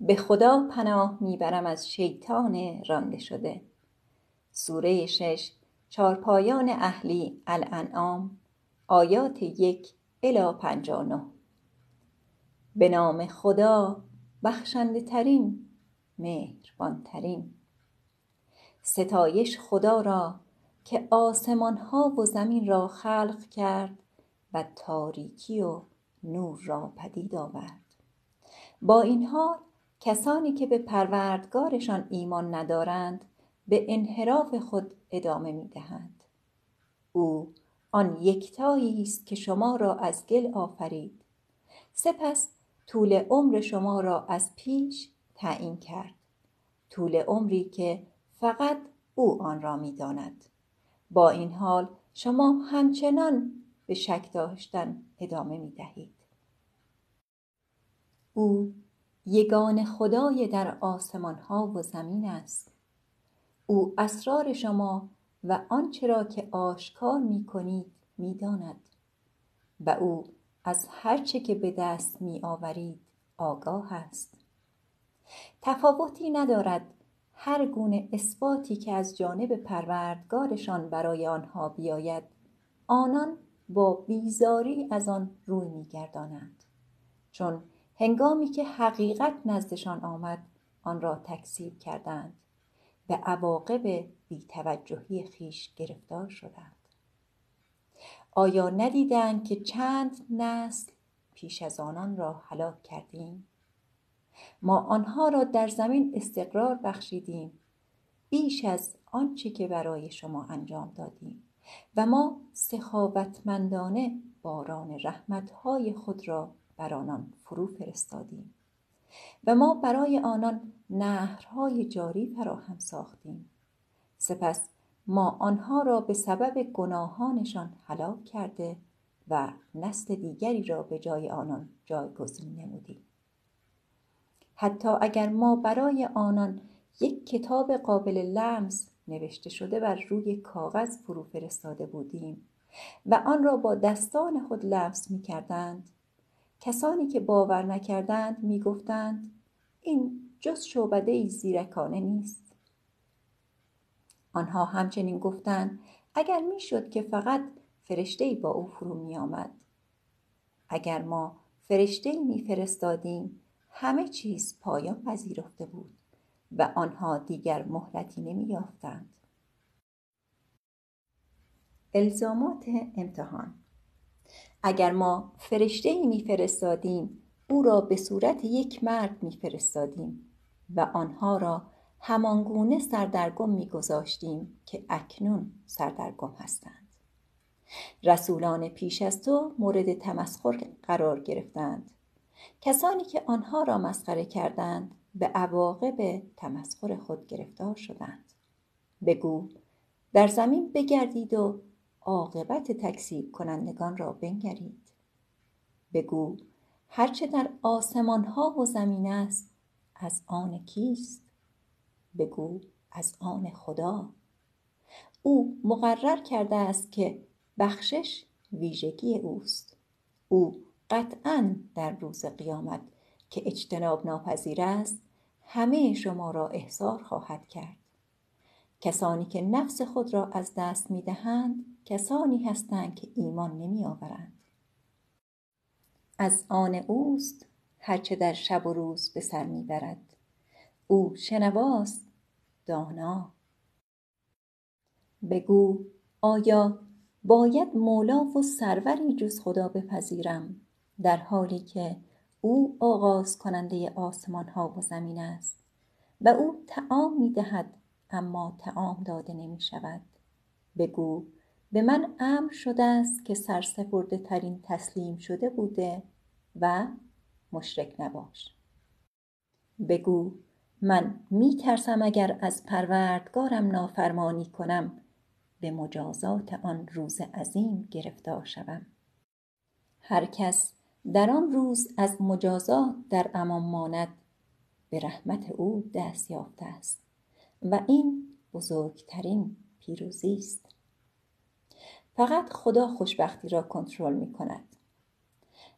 به خدا پناه می‌برم از شیطان رانده شده. سوره شش چارپایان اهلی الانعام آیات یک الی پنجانه به نام خدا بخشنده ترین مهربان ترین ستایش خدا را که آسمان ها و زمین را خلق کرد و تاریکی و نور را پدید آورد. با این حال کسانی که به پروردگارشان ایمان ندارند به انحراف خود ادامه می دهند. او آن یکتایی است که شما را از گل آفرید سپس طول عمر شما را از پیش تعیین کرد طول عمری که فقط او آن را می‌داند با این حال شما همچنان به شک داشتن ادامه می دهید. او یگان خدای در آسمان ها و زمین است. او اسرار شما و آنچه را که آشکار می کنید می داند و او از هرچه که به دست می آورید آگاه است. تفاوتی ندارد هر گونه اثباتی که از جانب پروردگارشان برای آنها بیاید. آنان با بیزاری از آن روی میگردانند. چون هنگامی که حقیقت نزدشان آمد آن را تکذیب کردند. به عواقب بیتوجهی خیش گرفتار شدند. آیا ندیدند که چند نسل پیش از آنان را هلاک کردیم؟ ما آنها را در زمین استقرار بخشیدیم بیش از آنچه که برای شما انجام دادیم و ما سخاوتمندانه باران رحمتهای خود را بر آنان فرو فرستادیم. و ما برای آنان نهرهای جاری فراهم ساختیم. سپس ما آنها را به سبب گناهانشان هلاک کرده و نسل دیگری را به جای آنان جایگزین نمودیم. حتی اگر ما برای آنان یک کتاب قابل لمس نوشته شده بر روی کاغذ فرو فرستاده بودیم و آن را با دستان خود لمس می کردند کسانی که باور نکردند می گفتند این جز شعبده ای زیرکانه نیست آنها همچنین گفتند اگر می‌شد که فقط فرشته ای با او فرو می آمد. اگر ما فرشته ای می فرستادیم همه چیز پایان پذیرفته بود و آنها دیگر مهلتی نمی یافتند. الزامات امتحان اگر ما فرشته ای میفرستادیم او را به صورت یک مرد میفرستادیم و آنها را همانگونه سردرگم میگذاشتیم که اکنون سردرگم هستند. رسولان پیش از تو مورد تمسخر قرار گرفتند. کسانی که آنها را مسخره کردند به عواقب تمسخر خود گرفتار شدند. بگو در زمین بگردید و عاقبت تکسیب کنندگان را بنگرید. بگو هرچه در آسمان ها و زمین است از آن کیست؟ بگو از آن خدا. او مقرر کرده است که بخشش ویژگی اوست. او قطعا در روز قیامت که اجتناب ناپذیر است همه شما را احضار خواهد کرد. کسانی که نفس خود را از دست می دهند کسانی هستند که ایمان نمی آورند. از آن اوست هرچه در شب و روز به سر می برد. او شنواست دانا بگو آیا باید مولا و سروری جز خدا بپذیرم در حالی که او آغاز کننده آسمان ها و زمین است و او تعام می دهد اما تعام داده نمی شود بگو به من امر شده است که سرسپرده ترین تسلیم شده بوده و مشرک نباش. بگو من می ترسم اگر از پروردگارم نافرمانی کنم به مجازات آن روز عظیم گرفتار شوم. هر کس در آن روز از مجازات در امان ماند به رحمت او دست یافته است و این بزرگترین پیروزی است. فقط خدا خوشبختی را کنترل می کند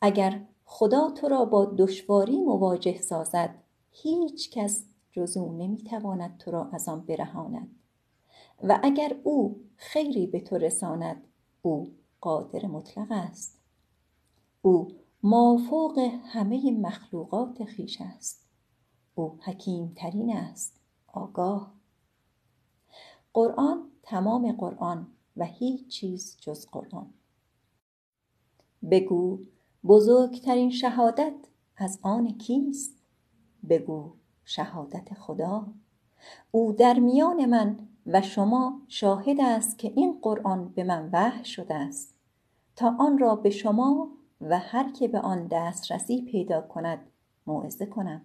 اگر خدا تو را با دشواری مواجه سازد هیچ کس جز او نمی‌تواند تو را از آن برهاند. و اگر او خیری به تو رساند او قادر مطلق است. او مافوق همه مخلوقات خیش است. او حکیم ترین است. آگاه. قرآن تمام قرآن و هیچ چیز جز قرآن. بگو بزرگترین شهادت از آن کیست؟ بگو شهادت خدا. او در میان من و شما شاهد است که این قرآن به من وحی شده است. تا آن را به شما و هر که به آن دسترسی پیدا کند موعظه کنم.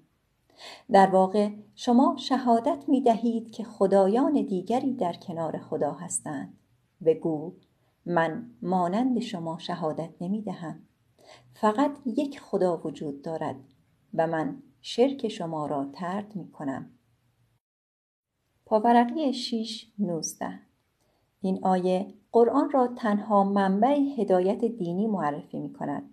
در واقع شما شهادت می دهید که خدایان دیگری در کنار خدا هستند. بگو من مانند شما شهادت نمی دهم فقط یک خدا وجود دارد و من شرک شما را ترد می کنم پاورقی 6 19 این آیه قرآن را تنها منبع هدایت دینی معرفی می کند.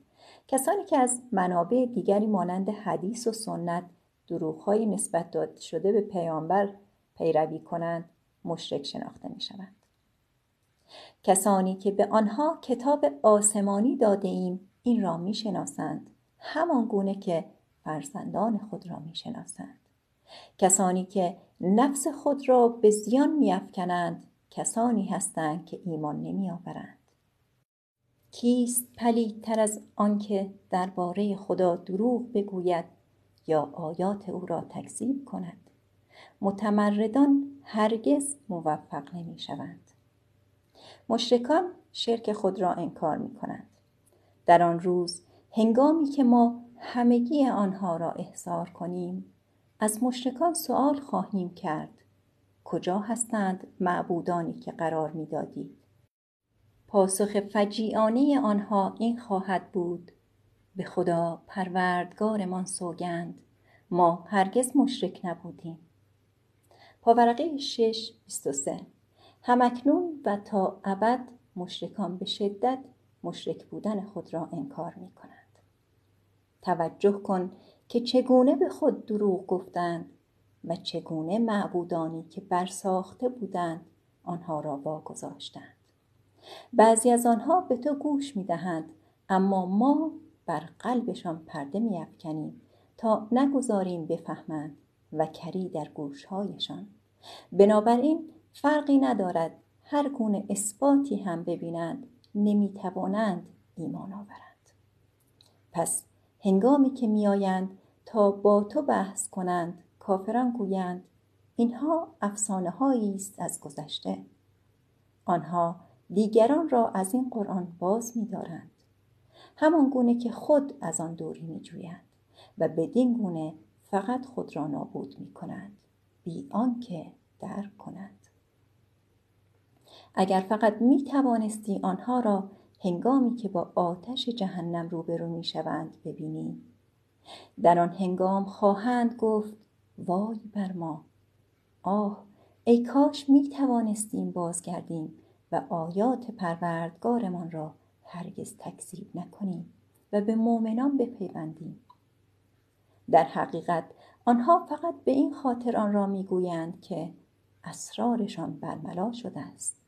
کسانی که از منابع دیگری مانند حدیث و سنت دروغهایی نسبت داده شده به پیامبر پیروی کنند مشرک شناخته می شوند. کسانی که به آنها کتاب آسمانی داده ایم این را می شناسند همان گونه که فرزندان خود را می شناسند. کسانی که نفس خود را به زیان میافکنند کسانی هستند که ایمان نمیآورند کیست پلیدتر از آنکه درباره خدا دروغ بگوید یا آیات او را تکذیب کند متمردان هرگز موفق نمی شوند. مشرکان شرک خود را انکار می کنند. در آن روز هنگامی که ما همگی آنها را احضار کنیم از مشرکان سوال خواهیم کرد کجا هستند معبودانی که قرار می‌دادید پاسخ فجیعانه آنها این خواهد بود به خدا پروردگارمان سوگند ما هرگز مشرک نبودیم پاورقه 6 23 همکنون و تا ابد مشرکان به شدت مشرک بودن خود را انکار می کنند. توجه کن که چگونه به خود دروغ گفتند و چگونه معبودانی که برساخته بودند آنها را واگذاشتند بعضی از آنها به تو گوش می‌دهند اما ما بر قلبشان پرده میافکنیم تا نگذاریم بفهمند و کری در گوشهایشان بنابراین فرقی ندارد. هر گونه اثباتی هم ببینند نمی‌توانند ایمان آورند. پس هنگامی که میآیند تا با تو بحث کنند کافران گویند اینها افسانه است از گذشته. آنها دیگران را از این قرآن باز می‌دارند. همان گونه که خود از آن دوری میجویند و بدین گونه فقط خود را نابود می کنند بی آنکه درک کنند. اگر فقط می توانستی آنها را هنگامی که با آتش جهنم روبرو می شوند ببینی. در آن هنگام خواهند گفت وای بر ما! آه ای کاش می توانستیم بازگردیم و آیات پروردگارمان را هرگز تکذیب نکنیم و به مؤمنان بپیوندیم. در حقیقت آنها فقط به این خاطر آن را می‌گویند که اسرارشان برملا شده است.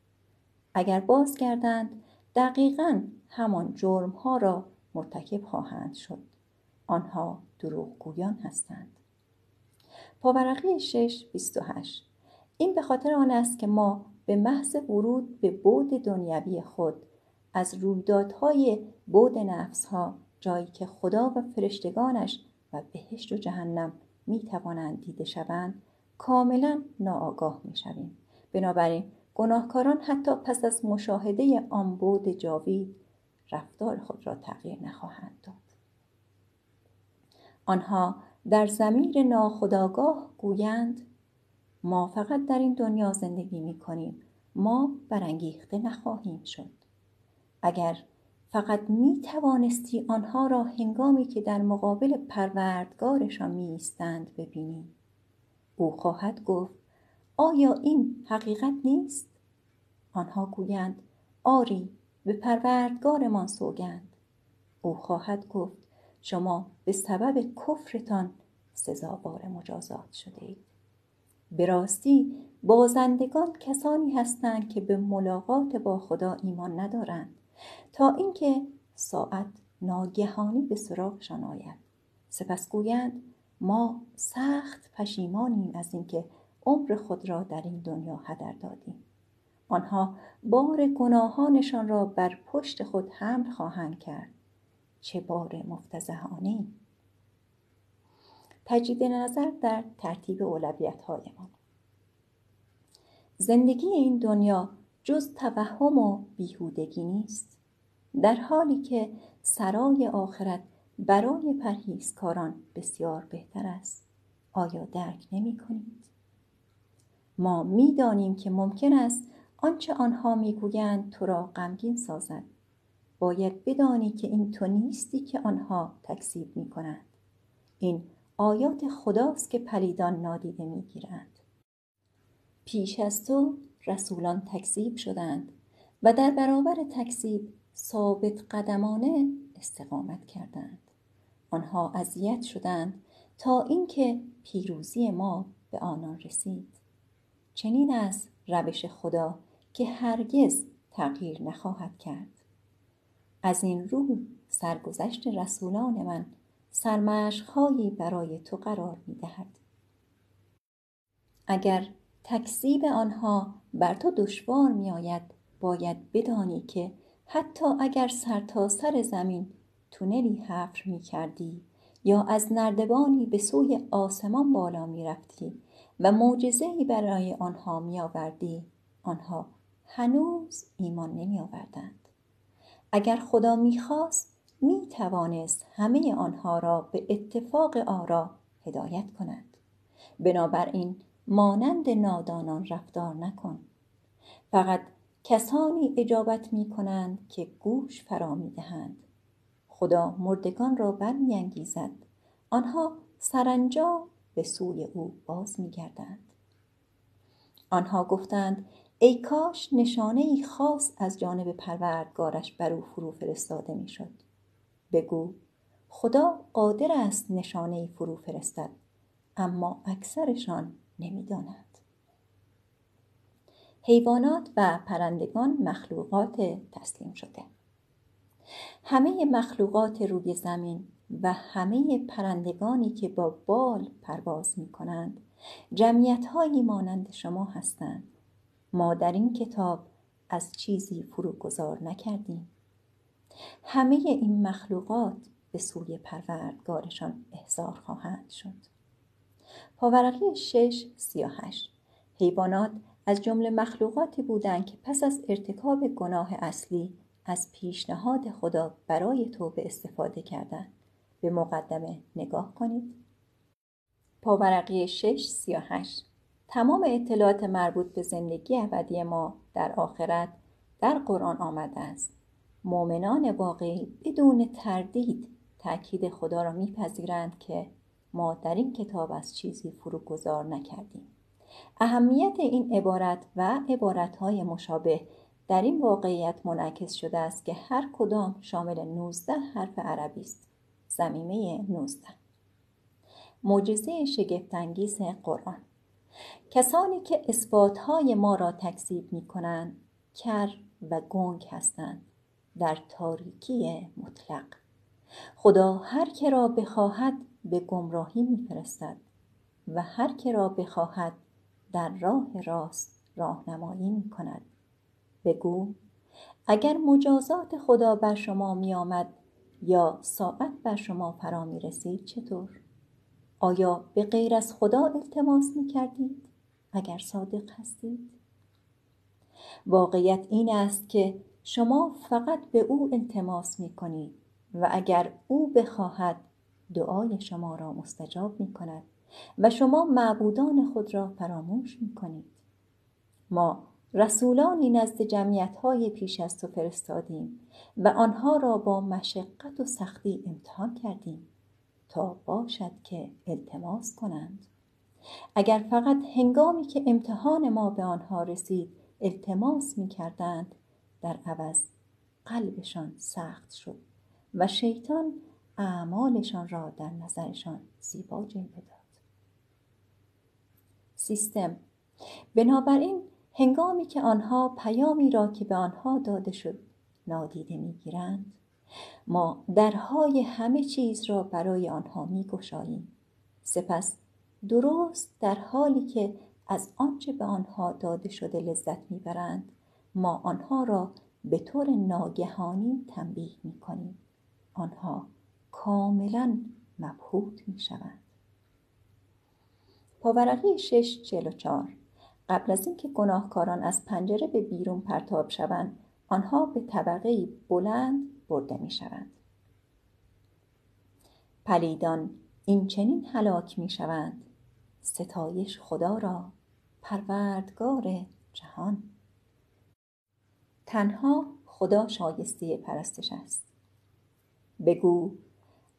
اگر بازگردند دقیقا همان جرمها را مرتکب خواهند شد. آنها دروغگویان هستند. پاورقی 6 28 این به خاطر آن است که ما به محض ورود به بود دنیوی خود از رویدادهای بود نفسها جایی که خدا و فرشتگانش و بهشت و جهنم می توانند دیده شوند کاملا ناآگاه می شویم. بنابراین گناهکاران حتی پس از مشاهده آن بود جاوید رفتار خود را تغییر نخواهند داد. آنها در زمیر ناخداگاه گویند ما فقط در این دنیا زندگی می کنیم ما برانگیخته نخواهیم شد. اگر فقط می توانستی آنها را هنگامی که در مقابل پروردگارشان می ایستند ببینی او خواهد گفت آیا این حقیقت نیست؟ آنها گویند آری به پروردگارمان سوگند. او خواهد گفت شما به سبب کفرتان سزاوار مجازات شده اید. به راستی بازندگان کسانی هستند که به ملاقات با خدا ایمان ندارند تا اینکه ساعت ناگهانی به سراغشان آید. سپس گویند ما سخت پشیمانیم از اینکه عمر خود را در این دنیا هدر دادیم. آنها بار گناهانشان را بر پشت خود حمل خواهند کرد. چه بار مفتزهانه؟ تجدید نظر در ترتیب اولویت هایمان زندگی این دنیا جز توهم و بیهودگی نیست. در حالی که سرای آخرت برای پرهیزکاران بسیار بهتر است. آیا درک نمی کنید؟ ما می دانیم که ممکن است آنچه آنها می‌گویند تو را غمگین سازد. باید بدانی که این تو نیستی که آنها تکذیب می کنند. این آیات خداست که پلیدان نادیده می‌گیرند. پیش از تو رسولان تکذیب شدند و در برابر تکذیب ثابت قدمانه استقامت کردند. آنها اذیت شدند تا اینکه پیروزی ما به آنان رسید. چنین است روش خدا که هرگز تغییر نخواهد کرد از این رو سرگذشت رسولان من سرمشقهایی برای تو قرار می دهد. اگر تکذیب آنها بر تو دشوار می آید باید بدانی که حتی اگر سرتاسر سر زمین تونلی حفر می کردی یا از نردبانی به سوی آسمان بالا می رفتی و معجزه‌ای برای آنها می آوردی آنها هنوز ایمان نمی آوردند. اگر خدا می خواست می توانست همه آنها را به اتفاق آرا هدایت کند. بنابراین مانند نادانان رفتار نکن. فقط کسانی اجابت می کنند که گوش فرا می دهند. خدا مردگان را برمیانگیزد. آنها سرانجام به سوی او باز می گردند. آنها گفتند ای کاش نشانه ای خاص از جانب پروردگارش بر او فرو فرستاده می‌شد. بگو خدا قادر است نشانه ای فرو فرستد اما اکثرشان نمی‌دانند حیوانات و پرندگان مخلوقات تسلیم شده. همه مخلوقات روی زمین و همه پرندگانی که با بال پرواز می کنند جمعیت هایی مانند شما هستند. ما در این کتاب از چیزی فروگذار نکردیم. همه این مخلوقات به سوی پروردگارشان احضار خواهند شد. پاورقی شش سیاهش حیوانات از جمله مخلوقاتی بودند که پس از ارتکاب گناه اصلی از پیشنهاد خدا برای توبه استفاده کردند. به مقدمه نگاه کنید. پاورقی شش سیاهش تمام اطلاعات مربوط به زندگی ابدی ما در آخرت در قرآن آمده است. مؤمنان واقعی بدون تردید تأکید خدا را میپذیرند که ما در این کتاب از چیزی فروگذار نکردیم. اهمیت این عبارت و عبارتهای مشابه در این واقعیت منعکس شده است که هر کدام شامل 19 حرف عربی است. زمینه 19 معجزه شگفتانگیز قرآن. کسانی که اثباتهای ما را تکذیب می کنند کر و گنگ هستند در تاریکی مطلق. خدا هر که را بخواهد به گمراهی میفرستد و هر که را بخواهد در راه راست راهنمایی می کند بگو اگر مجازات خدا بر شما می آمد یا ساعت بر شما فرا می رسید چطور؟ آیا به غیر از خدا التماس می کردید؟ اگر صادق هستید؟ واقعیت این است که شما فقط به او التماس می کنید و اگر او بخواهد دعای شما را مستجاب می کند و شما معبودان خود را فراموش می کنید. ما رسولانی نزد جمعیت های پیش از تو فرستادیم و آنها را با مشقت و سختی امتحان کردیم. تا باشد که التماس کنند اگر فقط هنگامی که امتحان ما به آنها رسید التماس می کردند در عوض قلبشان سخت شد و شیطان اعمالشان را در نظرشان زیبا جلوه داد سیستم بنابراین هنگامی که آنها پیامی را که به آنها داده شد نادیده می‌گیرند. ما درهای همه چیز را برای آنها میگشاییم. سپس درست در حالی که از آنچه به آنها داده شده لذت می‌برند ما آنها را به طور ناگهانی تنبیه می‌کنیم. آنها کاملا مبهوت می‌شوند. پاورقی شش چهل و چار قبل از اینکه گناهکاران از پنجره به بیرون پرتاب شوند آنها به طبقه بلند برده می شوند. پلیدان این چنین هلاک می شوند ستایش خدا را پروردگار جهان. تنها خدا شایسته پرستش است. بگو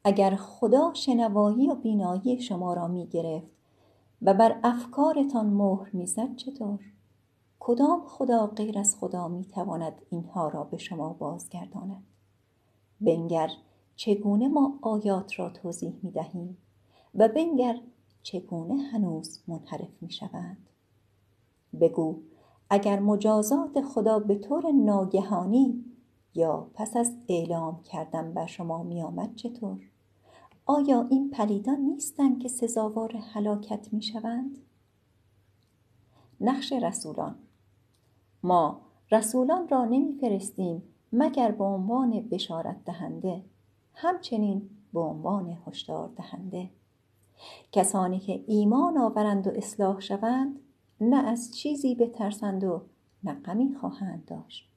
اگر خدا شنوایی و بینایی شما را می گرفت و بر افکارتان مهر می‌زد چطور کدام خدا غیر از خدا می‌تواند اینها را به شما بازگرداند بنگر چگونه ما آیات را توضیح می دهیم و بنگر چگونه هنوز منحرف می شوند. بگو اگر مجازات خدا به طور ناگهانی یا پس از اعلام کردن بر شما می آمد چطور؟ آیا این پلیدان نیستند که سزاوار هلاکت می شوند؟ نقش رسولان. ما رسولان را نمیفرستیم مگر به عنوان بشارت دهنده همچنین به عنوان هشدار دهنده. کسانی که ایمان آورند و اصلاح شوند نه از چیزی بترسند و نه غمی خواهند داشت.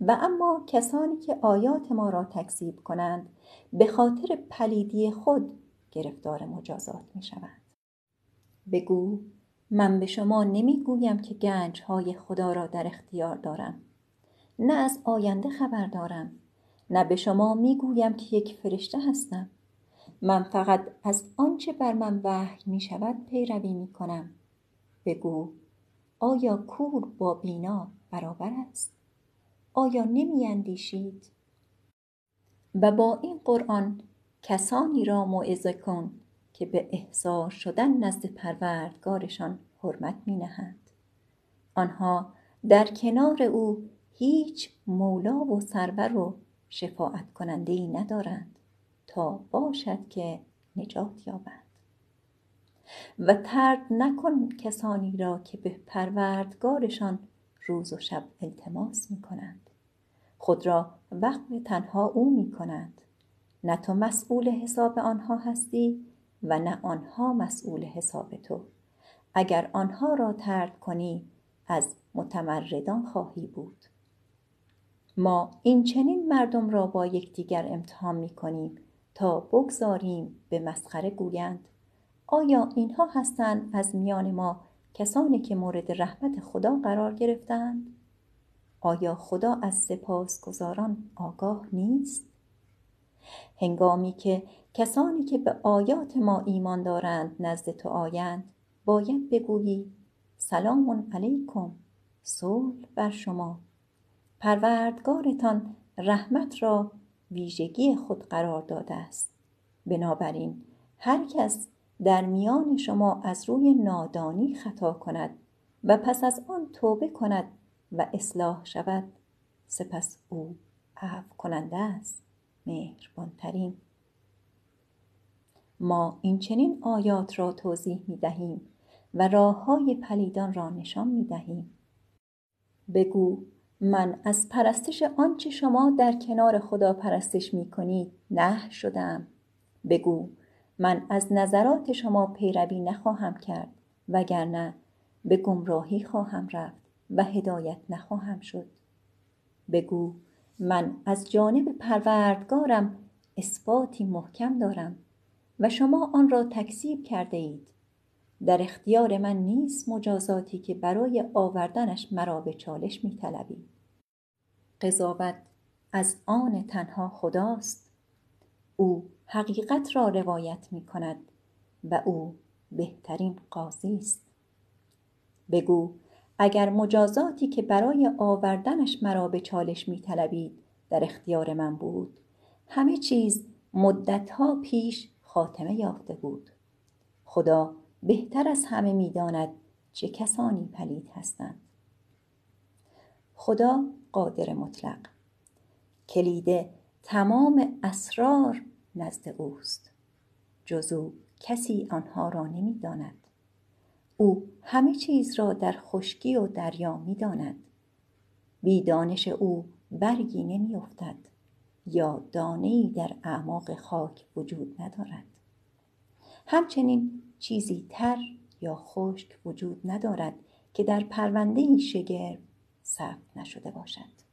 و اما کسانی که آیات ما را تکذیب کنند به خاطر پلیدی خود گرفتار مجازات می شوند. بگو من به شما نمی‌گویم که گنج های خدا را در اختیار دارم. نه از آینده خبر دارم. نه به شما می‌گویم که یک فرشته هستم. من فقط از آنچه بر من وحی می شود پیروی می کنم بگو آیا کور با بینا برابر است؟ آیا نمی اندیشید و با این قرآن کسانی را موعظه کن که به احضار شدن نزد پروردگارشان حرمت می نهند. آنها در کنار او هیچ مولا و سرور و شفاعت کننده ای ندارند تا باشد که نجات یابند و ترد نکن کسانی را که به پروردگارشان روز و شب التماس می کنند خود را وقت تنها او می کنند نه تو مسئول حساب آنها هستی و نه آنها مسئول حساب تو. اگر آنها را ترد کنی از متمردان خواهی بود. ما این چنین مردم را با یکدیگر امتحان می کنیم تا بگذاریم به مسخره گویند. آیا اینها هستند از میان ما کسانی که مورد رحمت خدا قرار گرفتند؟ آیا خدا از سپاسگزاران آگاه نیست؟ هنگامی که کسانی که به آیات ما ایمان دارند نزد تو آیند باید بگویی سلام علیکم صلح بر شما. پروردگارتان رحمت را ویژگی خود قرار داده است. بنابراین هر کس در میان شما از روی نادانی خطا کند و پس از آن توبه کند و اصلاح شود سپس او عفو کننده است مهربانترین ما این چنین آیات را توضیح می دهیم و راه های پلیدان را نشان می دهیم. بگو من از پرستش آنچه شما در کنار خدا پرستش می کنید نه شدم. بگو من از نظرات شما پیروی نخواهم کرد وگرنه به گمراهی خواهم رفت و هدایت نخواهم شد. بگو من از جانب پروردگارم اثباتی محکم دارم و شما آن را تکذیب کرده اید در اختیار من نیست مجازاتی که برای آوردنش مرا به چالش می طلبی. قضاوت از آن تنها خداست او حقیقت را روایت می کند و او بهترین قاضی است بگو اگر مجازاتی که برای آوردنش مرا به چالش می طلبید در اختیار من بود. همه چیز مدتها پیش خاتمه یافته بود. خدا بهتر از همه می‌داند چه کسانی پلید هستند. خدا قادر مطلق. کلید تمام اسرار نزد اوست. جز او کسی آنها را نمی‌داند. او همه چیز را در خشکی و دریا می‌داند. بی دانش او برگی نمیافتد یا دانه در اعماق خاک وجود ندارد. همچنین چیزی تر یا خشک وجود ندارد که در پرونده شگرف ثبت نشده باشد.